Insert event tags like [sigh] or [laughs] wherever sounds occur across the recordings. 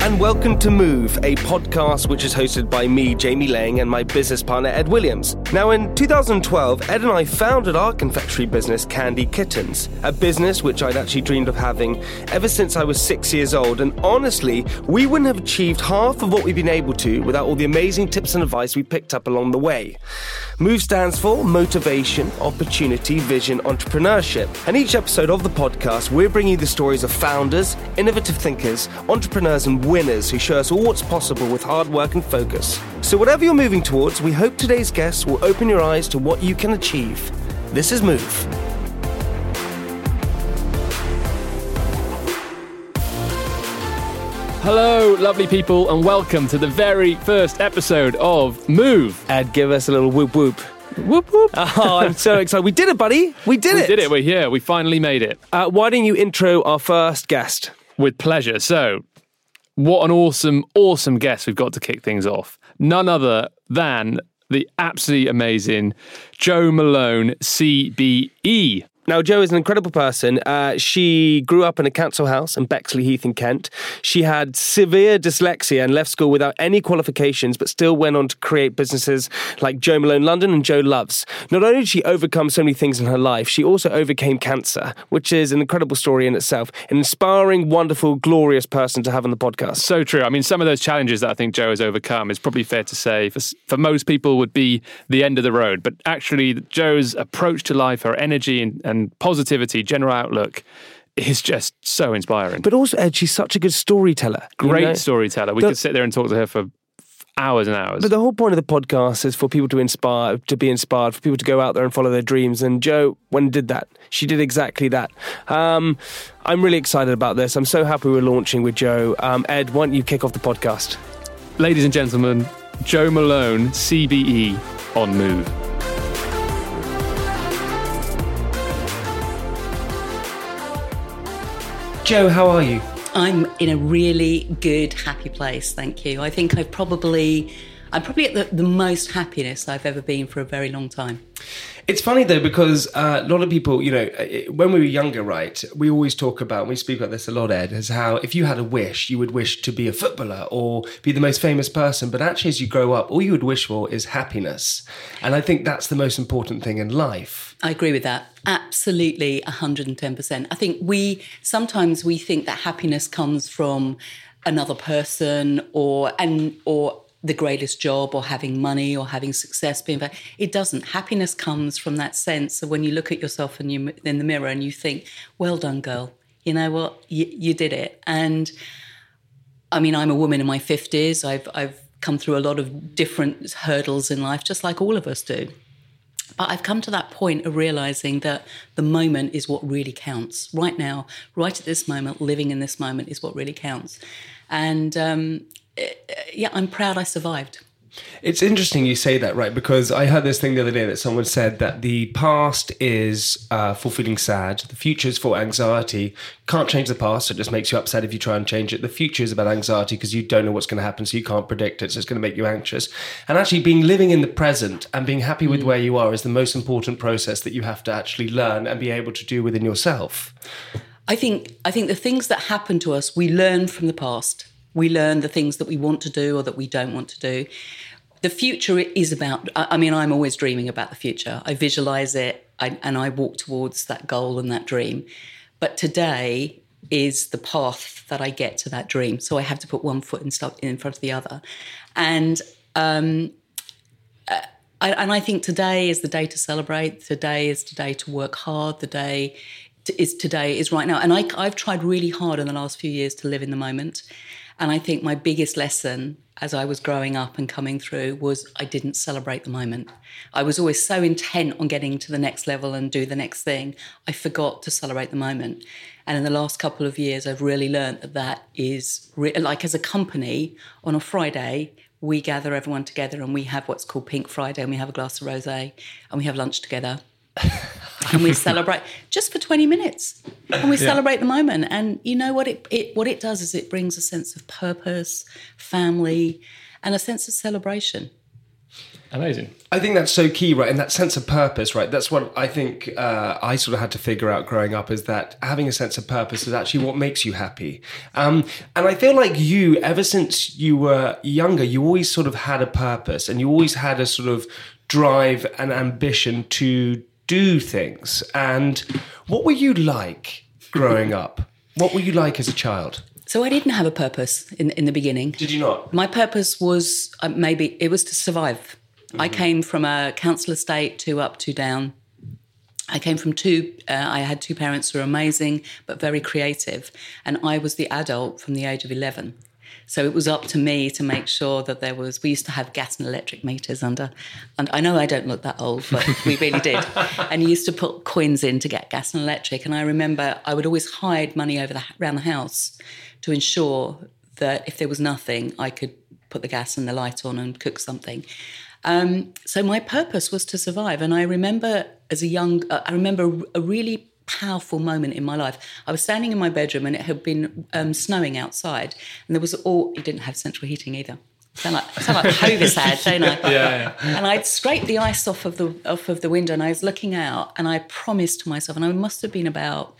And welcome to Move, a podcast which is hosted by me, Jamie Lang, and my business partner, Ed Williams. Now, in 2012, Ed and I founded our confectionery business, Candy Kittens, a business which I'd actually dreamed of having ever since I was six years old. And honestly, we wouldn't have achieved half of what we've been able to without all the amazing tips and advice we picked up along the way. MOVE stands for Motivation, Opportunity, Vision, Entrepreneurship. And each episode of the podcast, we're bringing you the stories of founders, innovative thinkers, entrepreneurs, and winners who show us all what's possible with hard work and focus. So, whatever you're moving towards, we hope today's guests will open your eyes to what you can achieve. This is Move. Hello, lovely people, and welcome to the very first episode of Move. Ed, give us a little whoop whoop. Whoop whoop. [laughs] Oh, I'm so excited. We did it, buddy. We did we it. We did it. We're here. We finally made it. Uh, why don't you intro our first guest? With pleasure. So, what an awesome, awesome guest we've got to kick things off. None other than the absolutely amazing Jo Malone, CBE. Now, Jo is an incredible person. Uh, she grew up in a council house in Bexleyheath in Kent. She had severe dyslexia and left school without any qualifications, but still went on to create businesses like Jo Malone London and Jo Loves. Not only did she overcome so many things in her life, she also overcame cancer, which is an incredible story in itself. An inspiring, wonderful, glorious person to have on the podcast. So true. I mean, some of those challenges that I think Jo has overcome is probably fair to say for, for most people would be the end of the road. But actually, Jo's approach to life, her energy and, and positivity, general outlook is just so inspiring. But also, Ed, she's such a good storyteller. you Great know? storyteller. We The- could sit there and talk to her for hours and hours. But the whole point of the podcast is for people to inspire, to be inspired, for people to go out there and follow their dreams. And Jo, when did that, she did exactly that. Um, I'm really excited about this. I'm so happy we're launching with Jo. Um, Ed, why don't you kick off the podcast? Ladies and gentlemen, Jo Malone, CBE on Move. Jo, how are you? I'm in a really good, happy place. Thank you. I think I've probably, I'm probably at the, the most happiness I've ever been for a very long time. It's funny though because uh, a lot of people, you know, uh, when we were younger, right, we always talk about, we speak about this a lot, Ed, as how if you had a wish, you would wish to be a footballer or be the most famous person. But actually, as you grow up, all you would wish for is happiness. And I think that's the most important thing in life. I agree with that. Absolutely, 110%. I think we sometimes we think that happiness comes from another person or and or the greatest job or having money or having success being back. It doesn't. Happiness comes from that sense of when you look at yourself in, you, in the mirror and you think, well done, girl. You know what? You, you did it. And I mean, I'm a woman in my 50s. I've, I've come through a lot of different hurdles in life, just like all of us do. But I've come to that point of realizing that the moment is what really counts. Right now, right at this moment, living in this moment is what really counts. And um, yeah, I'm proud I survived. It's interesting you say that, right? Because I heard this thing the other day that someone said that the past is uh, for feeling sad, the future is for anxiety. Can't change the past, so it just makes you upset if you try and change it. The future is about anxiety because you don't know what's going to happen, so you can't predict it, so it's going to make you anxious. And actually, being living in the present and being happy with where you are is the most important process that you have to actually learn and be able to do within yourself. I think I think the things that happen to us, we learn from the past. We learn the things that we want to do or that we don't want to do. The future is about. I mean, I'm always dreaming about the future. I visualize it, I, and I walk towards that goal and that dream. But today is the path that I get to that dream. So I have to put one foot in, in front of the other, and um, I, and I think today is the day to celebrate. Today is today to work hard. The day is today is right now. And I, I've tried really hard in the last few years to live in the moment. And I think my biggest lesson as I was growing up and coming through was I didn't celebrate the moment. I was always so intent on getting to the next level and do the next thing, I forgot to celebrate the moment. And in the last couple of years, I've really learned that that is re- like as a company on a Friday, we gather everyone together and we have what's called Pink Friday and we have a glass of rosé and we have lunch together. [laughs] and we [laughs] celebrate just for 20 minutes and we celebrate the moment and you know what it, it what it does is it brings a sense of purpose family and a sense of celebration Amazing. I think that's so key, right? And that sense of purpose, right? That's what I think uh, I sort of had to figure out growing up is that having a sense of purpose is actually what makes you happy. Um, and I feel like you, ever since you were younger, you always sort of had a purpose and you always had a sort of drive and ambition to do things. And what were you like growing [laughs] up? What were you like as a child? so i didn't have a purpose in, in the beginning Did you not? my purpose was uh, maybe it was to survive i came from a council estate two up two down I came from two, uh, I had two parents who were amazing, but very creative. And I was the adult from the age of 11. So it was up to me to make sure that there was, we used to have gas and electric meters under, and I know I don't look that old, but [laughs] we really did. And you used to put coins in to get gas and electric. And I remember I would always hide money over the, around the house to ensure that if there was nothing, I could put the gas and the light on and cook something. Um, so my purpose was to survive. And I remember as a young, uh, I remember a really powerful moment in my life. I was standing in my bedroom and it had been um, snowing outside, and there was all. It didn't have central heating either. Sound like sound like [laughs] Hovis ad, don't I? Yeah, And I'd scraped the ice off of the off of the window, and I was looking out, and I promised to myself, and I must have been about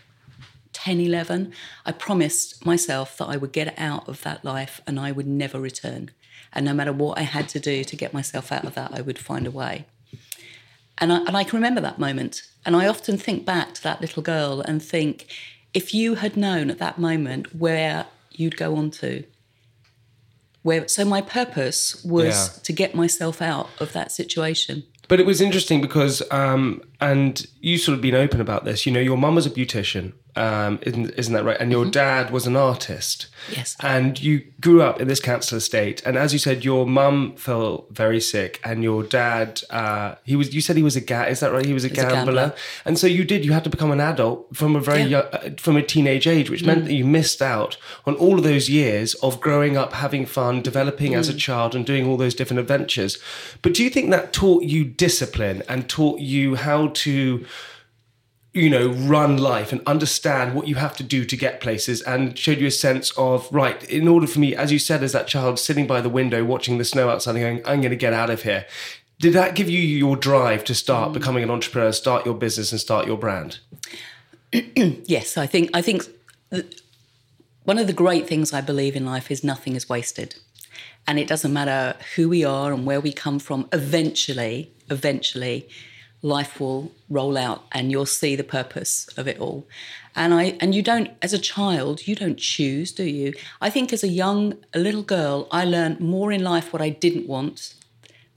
10, 11, I promised myself that I would get out of that life and I would never return. And no matter what I had to do to get myself out of that, I would find a way. And I, and I can remember that moment. And I often think back to that little girl and think, if you had known at that moment where you'd go on to, where so my purpose was Yeah. to get myself out of that situation. But it was interesting because, um, and you sort of been open about this. You know, your mum was a beautician, um, isn't, isn't that right? And your dad was an artist. Yes. And you grew up in this council estate, and as you said, your mum fell very sick, and your dad, uh, he was. You said he was a ga- Is that right? He was a, a gambler. gambler. and so you did. You had to become an adult from a very Yeah. young, uh, from a teenage age, which meant that you missed out on all of those years of growing up, having fun, developing as a child, and doing all those different adventures. But do you think that taught you discipline and taught you how to? You know, run life and understand what you have to do to get places and showed you a sense of, right, in order for me, as you said, as that child sitting by the window watching the snow outside and going, I'm going to get out of here. Did that give you your drive to start mm. becoming an entrepreneur, start your business and start your brand? [clears throat] Yes, I think I think th- one of the great things I believe in life is nothing is wasted. And it doesn't matter who we are and where we come from, eventually, eventually life will roll out and you'll see the purpose of it all. And I and you don't as a child, you don't choose, do you? I think as a young a little girl, I learned more in life what I didn't want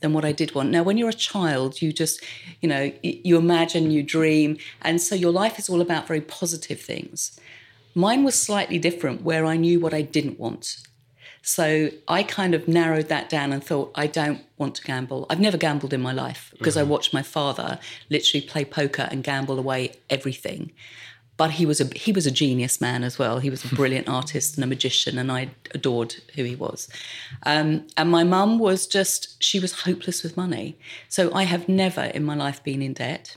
than what I did want. Now, when you're a child, you just, you know, you imagine, you dream, and so your life is all about very positive things. Mine was slightly different, where I knew what I didn't want. So I kind of narrowed that down and thought, I don't want to gamble. I've never gambled in my life because I watched my father literally play poker and gamble away everything. But he was a he was a genius man as well. He was a brilliant [laughs] artist and a magician, and I adored who he was. Um, and my mum was just she was hopeless with money. So I have never in my life been in debt.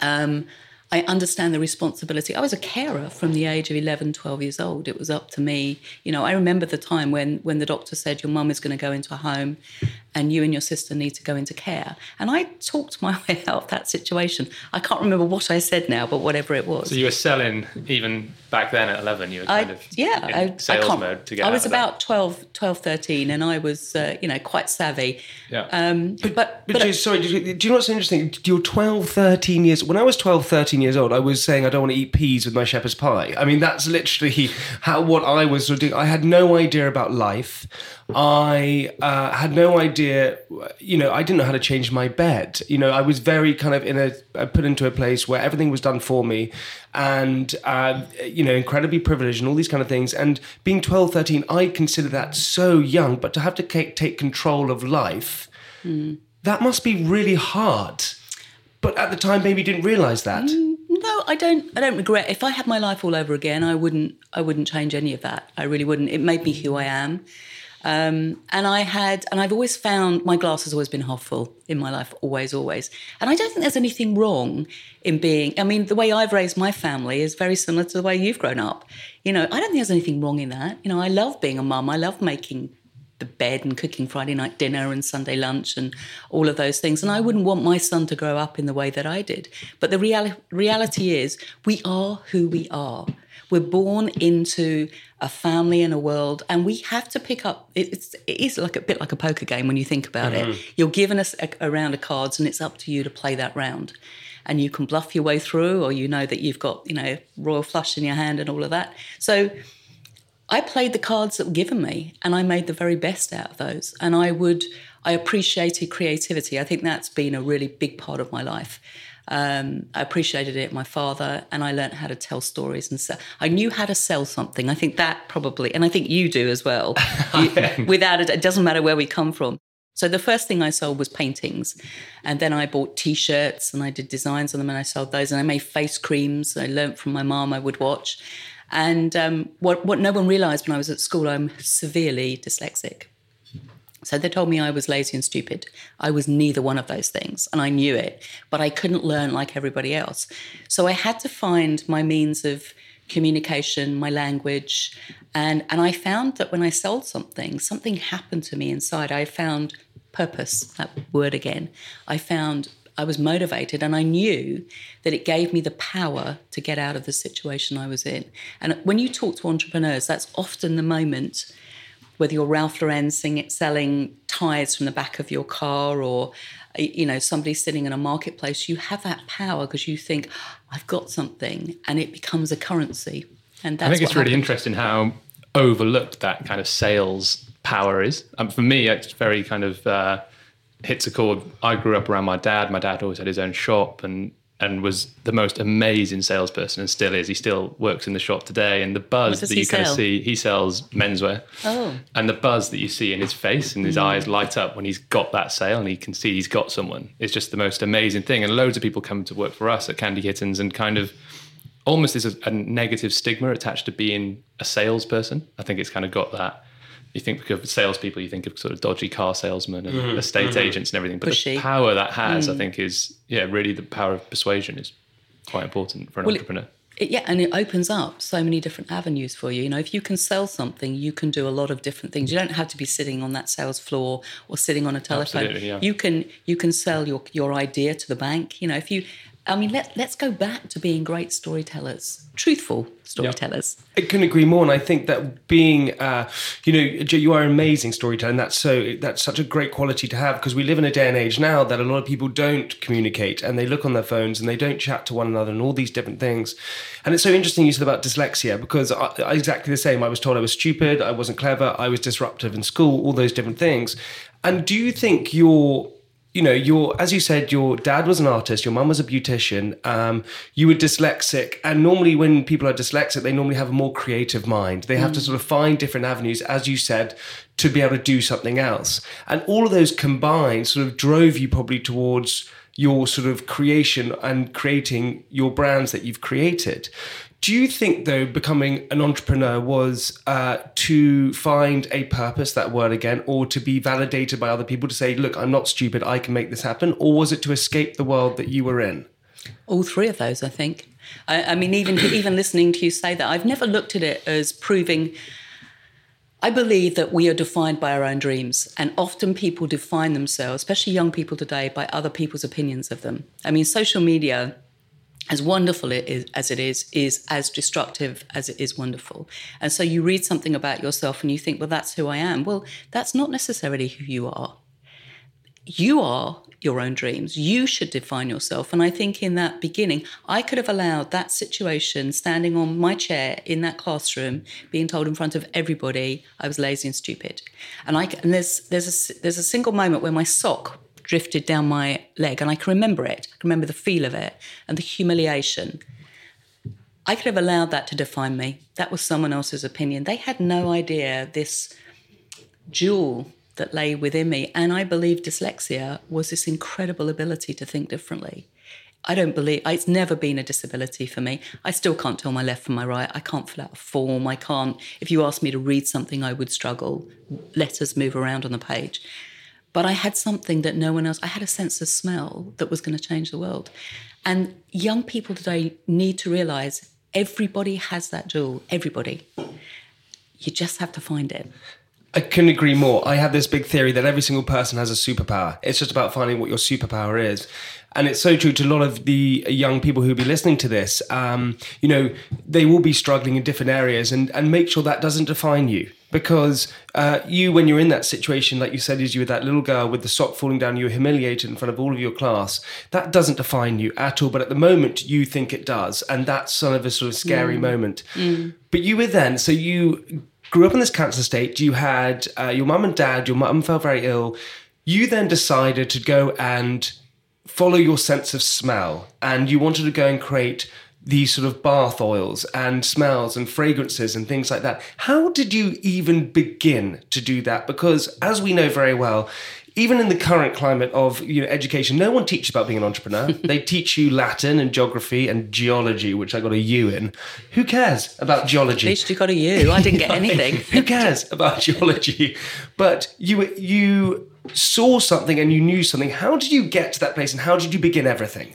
Um, I understand the responsibility. I was a carer from the age of 11, 12 years old. It was up to me. You know, I remember the time when, when the doctor said, Your mum is going to go into a home and you and your sister need to go into care. And I talked my [laughs] way out of that situation. I can't remember what I said now, but whatever it was. So you were selling even back then at 11. You were kind I, of yeah, in I, I sales can't- mode to get I out was of that. about 12, 12, 13, and I was, uh, you know, quite savvy. Yeah. Um, but, but, But, Jay, sorry, do you, do you know what's interesting? You're 12, 13 years. When I was 12, 13 years old, I was saying I don't want to eat peas with my shepherd's pie. I mean, that's literally how what I was sort of doing. I had no idea about life. I uh, had no idea, you know, I didn't know how to change my bed. You know, I was very kind of in a put into a place where everything was done for me and, uh, you know, incredibly privileged and all these kind of things. And being 12, 13, I consider that so young, but to have to take, take control of life, mm. that must be really hard. But at the time, maybe didn't realize that. Mm, no, I don't. I don't regret. If I had my life all over again, I wouldn't. I wouldn't change any of that. I really wouldn't. It made me who I am. Um, and I had, and I've always found my glass has always been half full in my life, always, always. And I don't think there's anything wrong in being, I mean, the way I've raised my family is very similar to the way you've grown up. You know, I don't think there's anything wrong in that. You know, I love being a mum, I love making the bed and cooking Friday night dinner and Sunday lunch and all of those things. And I wouldn't want my son to grow up in the way that I did. But the reali- reality is, we are who we are. We're born into a family and a world, and we have to pick up. It's it is like a bit like a poker game when you think about mm-hmm. it. You're given us a, a round of cards, and it's up to you to play that round. And you can bluff your way through, or you know that you've got you know royal flush in your hand and all of that. So I played the cards that were given me, and I made the very best out of those. And I would I appreciated creativity. I think that's been a really big part of my life. Um, I appreciated it, my father, and I learned how to tell stories and sell. I knew how to sell something. I think that probably, and I think you do as well. [laughs] you, without it, it doesn't matter where we come from. So the first thing I sold was paintings, and then I bought T-shirts and I did designs on them and I sold those. And I made face creams. I learned from my mom. I would watch, and um, what what no one realised when I was at school, I'm severely dyslexic. So they told me I was lazy and stupid. I was neither one of those things, and I knew it, but I couldn't learn like everybody else. So I had to find my means of communication, my language, and and I found that when I sold something, something happened to me inside. I found purpose, that word again. I found I was motivated and I knew that it gave me the power to get out of the situation I was in. And when you talk to entrepreneurs, that's often the moment whether you're Ralph Lauren selling tires from the back of your car or you know somebody sitting in a marketplace you have that power because you think i've got something and it becomes a currency. And i think it's really interesting how overlooked that kind of sales power is. Um, for me it's very kind of uh, hits a chord i grew up around my dad my dad always had his own shop and and was the most amazing salesperson and still is. He still works in the shop today. And the buzz that you kind of see, he sells menswear. Oh. And the buzz that you see in his face and his mm. eyes light up when he's got that sale and he can see he's got someone is just the most amazing thing. And loads of people come to work for us at Candy Kittens and kind of almost there's a, a negative stigma attached to being a salesperson. I think it's kind of got that you think of salespeople, you think of sort of dodgy car salesmen and mm-hmm. estate mm-hmm. agents and everything. But Pushy. the power that has, mm. I think, is yeah, really the power of persuasion is quite important for an well, entrepreneur. It, yeah, and it opens up so many different avenues for you. You know, if you can sell something, you can do a lot of different things. You don't have to be sitting on that sales floor or sitting on a telephone. Yeah. You can you can sell your your idea to the bank. You know, if you I mean, let, let's go back to being great storytellers, truthful storytellers. Yep. I couldn't agree more. And I think that being, uh, you know, you are an amazing storyteller. And that's so, that's such a great quality to have because we live in a day and age now that a lot of people don't communicate and they look on their phones and they don't chat to one another and all these different things. And it's so interesting you said about dyslexia because I, I, exactly the same. I was told I was stupid, I wasn't clever, I was disruptive in school, all those different things. And do you think you're, you know, your as you said, your dad was an artist, your mum was a beautician, um, you were dyslexic, and normally when people are dyslexic, they normally have a more creative mind. They have mm. to sort of find different avenues, as you said, to be able to do something else. And all of those combined sort of drove you probably towards your sort of creation and creating your brands that you've created. Do you think, though, becoming an entrepreneur was uh, to find a purpose, that word again, or to be validated by other people to say, look, I'm not stupid, I can make this happen? Or was it to escape the world that you were in? All three of those, I think. I, I mean, even, [coughs] even listening to you say that, I've never looked at it as proving. I believe that we are defined by our own dreams, and often people define themselves, especially young people today, by other people's opinions of them. I mean, social media as wonderful it is, as it is, is as destructive as it is wonderful. And so you read something about yourself and you think, well, that's who I am. Well, that's not necessarily who you are. You are your own dreams. You should define yourself. And I think in that beginning, I could have allowed that situation, standing on my chair in that classroom, being told in front of everybody I was lazy and stupid. And I and there's there's a there's a single moment where my sock drifted down my leg, and I can remember it. I can remember the feel of it and the humiliation. I could have allowed that to define me. That was someone else's opinion. They had no idea this jewel that lay within me. And I believe dyslexia was this incredible ability to think differently. I don't believe it's never been a disability for me. I still can't tell my left from my right. I can't fill out a form. I can't, if you asked me to read something, I would struggle. Letters move around on the page. But I had something that no one else, I had a sense of smell that was going to change the world. And young people today need to realize everybody has that jewel, everybody. You just have to find it. I couldn't agree more. I have this big theory that every single person has a superpower. It's just about finding what your superpower is. And it's so true to a lot of the young people who'll be listening to this. Um, you know, they will be struggling in different areas and, and make sure that doesn't define you. Because uh, you, when you're in that situation, like you said, is you were that little girl with the sock falling down, you were humiliated in front of all of your class. That doesn't define you at all. But at the moment, you think it does. And that's sort of a sort of scary mm. moment. Mm. But you were then, so you grew up in this cancer state. You had uh, your mum and dad, your mum fell very ill. You then decided to go and follow your sense of smell, and you wanted to go and create these sort of bath oils and smells and fragrances and things like that. How did you even begin to do that? Because as we know very well, even in the current climate of you know education, no one teaches about being an entrepreneur. [laughs] they teach you Latin and geography and geology, which I got a U in. Who cares about geology? At least you got a U. I didn't get [laughs] anything. Who cares about geology? But you you saw something and you knew something. How did you get to that place, and how did you begin everything?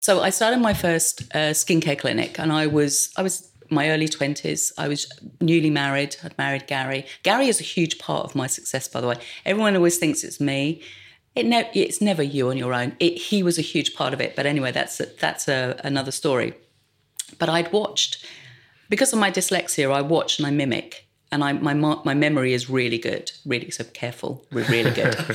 So I started my first uh, skincare clinic and I was, I was my early 20s. I was newly married. I'd married Gary. Gary is a huge part of my success, by the way. Everyone always thinks it's me. It ne- it's never you on your own. It, he was a huge part of it. But anyway, that's a, that's a, another story. But I'd watched, because of my dyslexia, I watch and I mimic and I, my my memory is really good, really so careful, really good. [laughs]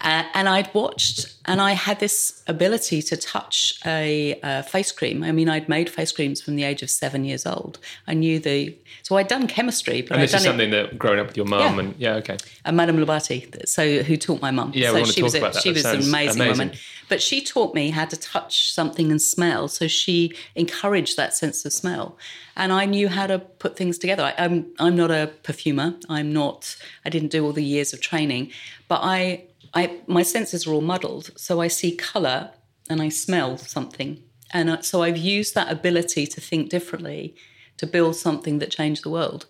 uh, and I'd watched, and I had this ability to touch a, a, face cream. I mean, I'd made face creams from the age of seven years old. I knew the so I'd done chemistry, but and this is something it, that growing up with your mum yeah. and yeah, okay. And Madame Lubatti, so who taught my mum. Yeah, so we want she to was that. She that was an amazing, amazing woman, but she taught me how to touch something and smell. So she encouraged that sense of smell and I knew how to put things together. I, I'm, I'm not a perfumer. I'm not. I didn't do all the years of training, but I I my senses are all muddled. So I see color and I smell something, and uh, so I've used that ability to think differently to build something that changed the world.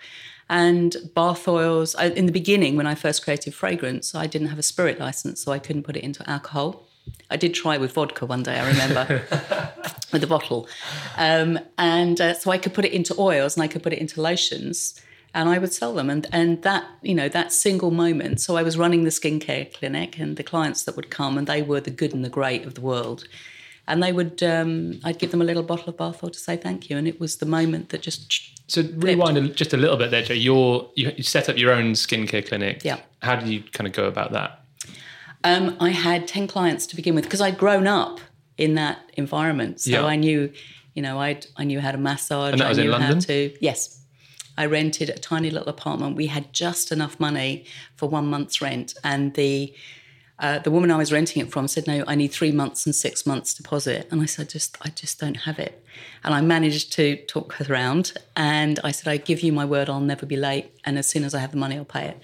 And bath oils. I, in the beginning, when I first created fragrance, I didn't have a spirit license, so I couldn't put it into alcohol. I did try with vodka one day, I remember, [laughs] with a bottle. Um, and uh, so I could put it into oils and I could put it into lotions and I would sell them. And, and that, you know, that single moment. So I was running the skincare clinic and the clients that would come and they were the good and the great of the world. And they would, um, I'd give them a little bottle of bath oil to say thank you. And it was the moment that just. So rewind just a little bit there, Jo. You're, you set up your own skincare clinic. Yeah. How did you kind of go about that? Um, I had 10 clients to begin with because I'd grown up in that environment. So yeah. I knew, you know, i I knew how to massage. And that was I knew in London? How to, yes. I rented a tiny little apartment. We had just enough money for one month's rent, and the uh, the woman I was renting it from said, "No, I need three months and six months deposit." And I said, "Just, I just don't have it." And I managed to talk her around, and I said, "I give you my word, I'll never be late. And as soon as I have the money, I'll pay it."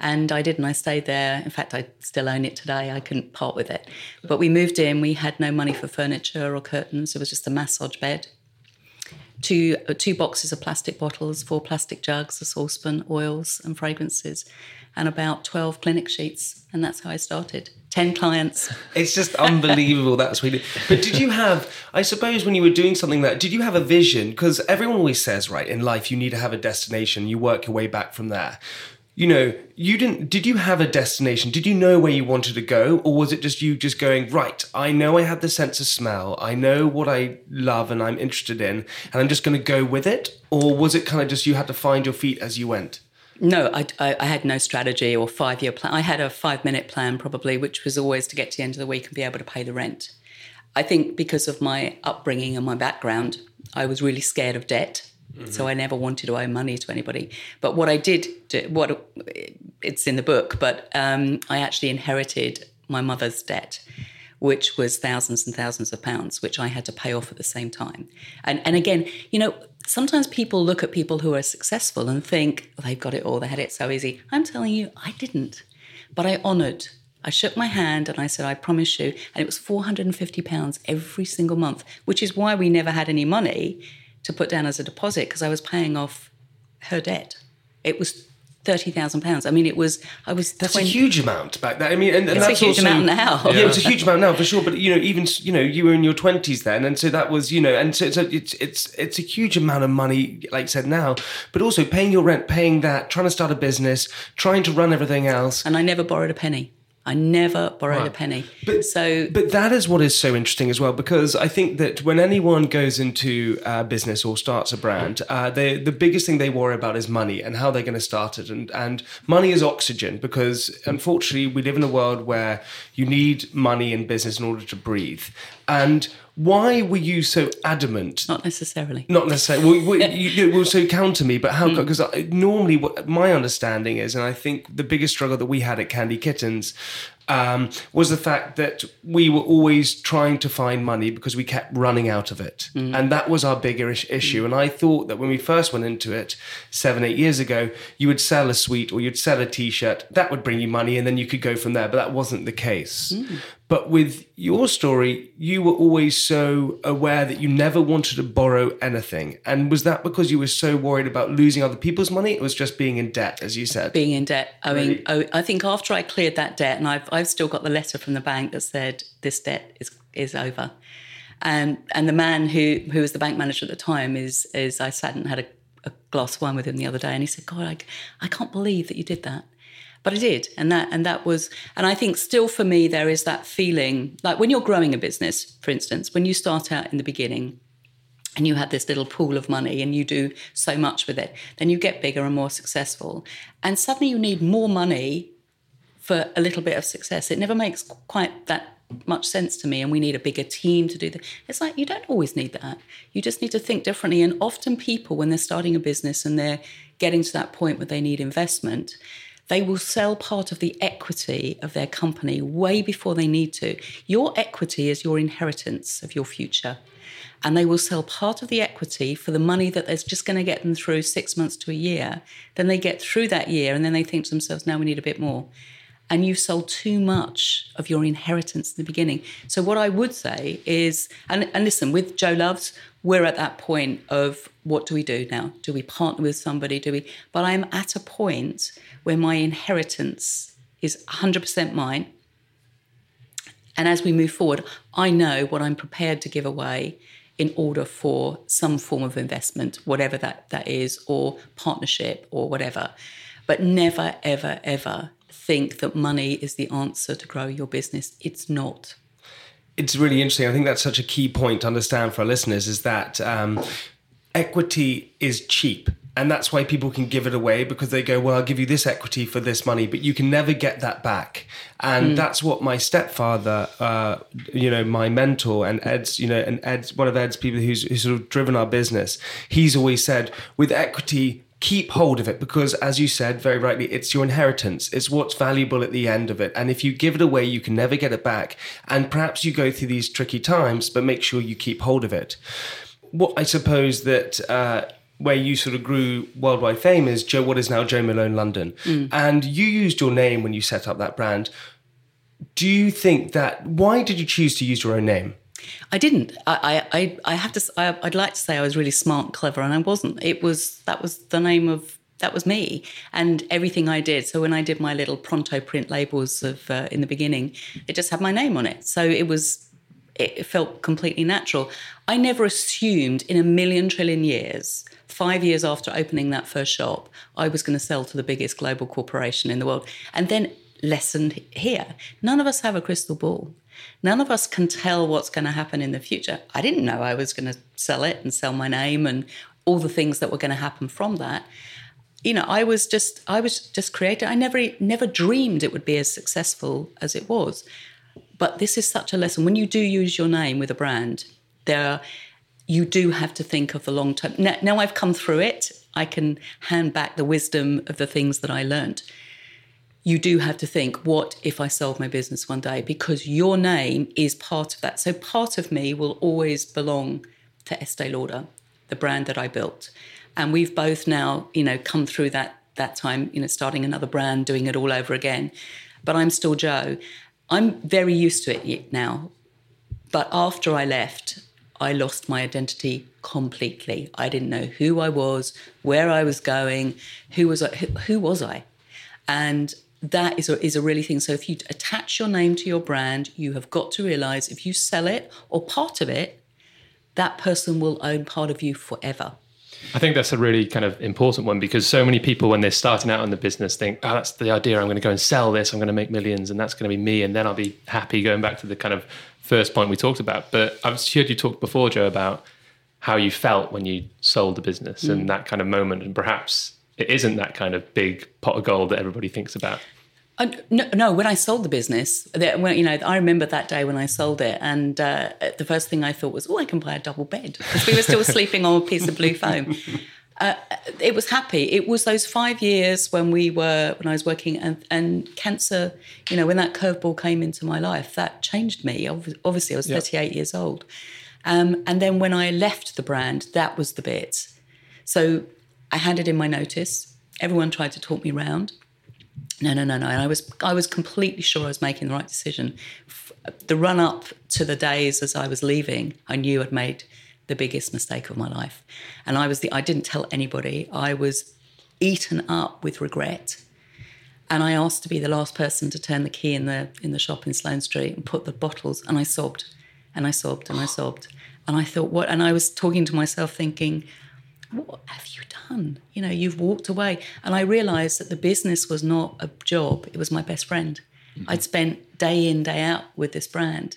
And I did, and I stayed there. In fact, I still own it today. I couldn't part with it. But we moved in. We had no money for furniture or curtains. It was just a massage bed, two uh, two boxes of plastic bottles, four plastic jugs, a saucepan, oils and fragrances, and about twelve clinic sheets. And that's how I started. Ten clients. [laughs] It's just unbelievable. That's really. But did you have? I suppose when you were doing something that, did you have a vision? Because everyone always says, right, in life you need to have a destination. You work your way back from there. You know, you didn't. Did you have a destination? Did you know where you wanted to go, or was it just you just going right? I know I have the sense of smell. I know what I love and I'm interested in, and I'm just going to go with it. Or was it kind of just you had to find your feet as you went? No, I, I, I had no strategy or five year plan. I had a five minute plan probably, which was always to get to the end of the week and be able to pay the rent. I think because of my upbringing and my background, I was really scared of debt. So I never wanted to owe money to anybody. But what I did, do, what it's in the book, but um, I actually inherited my mother's debt, which was thousands and thousands of pounds, which I had to pay off at the same time. And and again, you know, sometimes people look at people who are successful and think oh, they've got it all, they had it so easy. I'm telling you, I didn't. But I honoured. I shook my hand and I said, I promise you. And it was £450 every single month, which is why we never had any money to put down as a deposit because I was paying off her debt. It was thirty thousand pounds. I mean, it was I was. That's 20 a huge amount back then. I mean, and, and It's a that's huge also, amount now. Yeah. it's a [laughs] huge amount now for sure. But you know, even you know, you were in your twenties then, and so that was you know, and so, so it's it's it's a huge amount of money, like I said now. But also paying your rent, paying that, trying to start a business, trying to run everything else. and I never borrowed a penny. I never borrowed a penny. But- so But that is what is so interesting as well, because I think that when anyone goes into uh, business or starts a brand, uh, they, the biggest thing they worry about is money and how they're going to start it. And, and money is oxygen, because unfortunately, we live in a world where you need money in business in order to breathe. And why were you so adamant not necessarily. not necessarily. Well, [laughs] you, you will so counter me, but how? Hmm. Because normally, what my understanding is, and I think the biggest struggle that we had at Candy Kittens um, was the fact that we were always trying to find money because we kept running out of it, Hmm. and that was our bigger is- issue. And I thought that when we first went into it seven, eight years ago, you would sell a suite or you'd sell a T-shirt that would bring you money, and then you could go from there. But that wasn't the case. Hmm. But with your story, you were always so aware that you never wanted to borrow anything. And was that because you were so worried about losing other people's money? It was just being in debt, as you said. being in debt. I mean, oh, I think after I cleared that debt, and I've I've still got the letter from the bank that said this debt is is over, and and the man who who was the bank manager at the time is is I sat and had a, a glass of wine with him the other day, and he said, "God, I, I can't believe that you did that." But I did, and that and that was, and I think still for me there is that feeling like when you're growing a business, for instance, when you start out in the beginning, and you have this little pool of money and you do so much with it, then you get bigger and more successful. And suddenly you need more money for a little bit of success. It never makes quite that much sense to me. And we need a bigger team to do that. It's like you don't always need that. You just need to think differently. And often people, when they're starting a business and they're getting to that point where they need investment, they will sell part of the equity of their company way before they need to. Your equity is your inheritance of your future and they will sell part of the equity for the money that is just going to get them through six months to a year. Then they get through that year and then they think to themselves, now we need a bit more. And you've sold too much of your inheritance in the beginning. So, what I would say is, and, and listen, with Jo Loves, we're at that point of what do we do now? Do we partner with somebody? Do we? But I'm at a point where my inheritance is 100% mine. And as we move forward, I know what I'm prepared to give away in order for some form of investment, whatever that, that is, or partnership or whatever. But never, ever, ever think that money is the answer to grow your business. It's not. It's really interesting. I think that's such a key point to understand for our listeners is that um, equity is cheap. And that's why people can give it away because they go, well, I'll give you this equity for this money, but you can never get that back. And that's what my stepfather, uh, you know, my mentor and Ed's, you know, and Ed's one of Ed's people who's, who's sort of driven our business. He's always said, with equity, keep hold of it because, as you said very rightly, it's your inheritance. It's what's valuable at the end of it. And if you give it away, you can never get it back. And perhaps you go through these tricky times, but make sure you keep hold of it. What I suppose that. Uh, where you sort of grew worldwide fame is Jo, what is now Jo Malone London. Mm. And you used your name when you set up that brand. Do you think that, why did you choose to use your own name? I didn't. I, I, I have to. I, would like to say I was really smart, clever, and I wasn't. It was that was the name of that was me, and everything I did. So when I did my little Prontaprint labels of uh, in the beginning, it just had my name on it. So it was. It felt completely natural. I never assumed in a million trillion years, five years after opening that first shop, I was going to sell to the biggest global corporation in the world. And then lesson here. None of us have a crystal ball. None of us can tell what's going to happen in the future. I didn't know I was going to sell it and sell my name and all the things that were going to happen from that. You know, I was just I was just creative. I never never dreamed it would be as successful as it was. But this is such a lesson. When you do use your name with a brand, there you do have to think of the long term. Now, now I've come through it. I can hand back the wisdom of the things that I learned you do have to think, what if I sold my business one day? Because your name is part of that. So part of me will always belong to Estee Lauder, the brand that I built. And we've both now, you know, come through that that time, you know, starting another brand, doing it all over again. But I'm still Jo. I'm very used to it now. But after I left, I lost my identity completely. I didn't know who I was, where I was going, who was I, who, who was I? And that is a, is a really thing. So if you attach your name to your brand, you have got to realize if you sell it or part of it, that person will own part of you forever. I think that's a really kind of important one because so many people, when they're starting out in the business, think, oh, that's the idea. I'm going to go and sell this. I'm going to make millions, and that's going to be me, and then I'll be happy. Going back to the kind of first point we talked about, but I've heard you talk before, Jo, about how you felt when you sold the business mm. and that kind of moment, and perhaps it isn't that kind of big pot of gold that everybody thinks about. Uh, no, no, when I sold the business, when, you know, I remember that day when I sold it, and uh, the first thing I thought was, "Oh, I can buy a double bed," because we were still [laughs] sleeping on a piece of blue foam. Uh, it was happy. It was those five years when we were when I was working, and, and cancer. You know, when that curveball came into my life, that changed me. Obviously, I was 38 yep. years old, um, and then when I left the brand, that was the bit. So I handed in my notice. Everyone tried to talk me round. No, no, no, no. And I was, I was completely sure I was making the right decision. The run up to the days as I was leaving, I knew I'd made the biggest mistake of my life, and I was the. I didn't tell anybody. I was eaten up with regret, and I asked to be the last person to turn the key in the in the shop in Sloane Street and put the bottles. And I sobbed, and I sobbed, and I sobbed, and I thought, what? And I was talking to myself, thinking, what have you done? You know, you've walked away. And I realized that the business was not a job, it was my best friend. Mm-hmm. I'd spent day in, day out with this brand.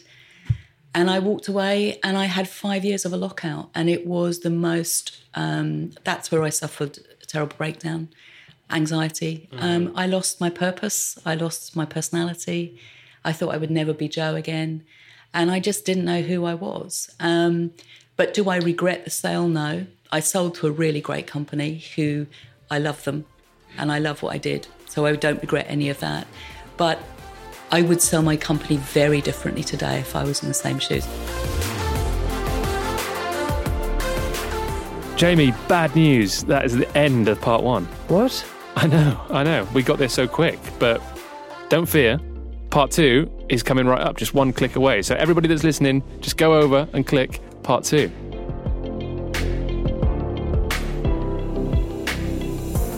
And I walked away and I had five years of a lockout. And it was the most, um, that's where I suffered a terrible breakdown, anxiety. Mm-hmm. Um, I lost my purpose, I lost my personality. I thought I would never be Jo again. And I just didn't know who I was. Um, but do I regret the sale? No. I sold to a really great company who I love them and I love what I did. So I don't regret any of that. But I would sell my company very differently today if I was in the same shoes. Jamie, bad news. That is the end of part one. What? I know, I know. We got there so quick, but don't fear. Part two is coming right up, just one click away. So, everybody that's listening, just go over and click part two.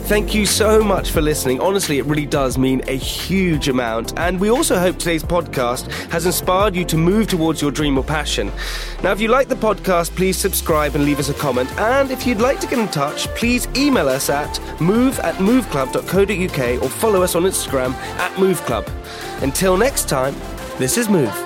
Thank you so much for listening. Honestly, it really does mean a huge amount. And we also hope today's podcast has inspired you to move towards your dream or passion. Now, if you like the podcast, please subscribe and leave us a comment. And if you'd like to get in touch, please email us at move at moveclub.co.uk or follow us on Instagram at moveclub. Until next time, this is Move.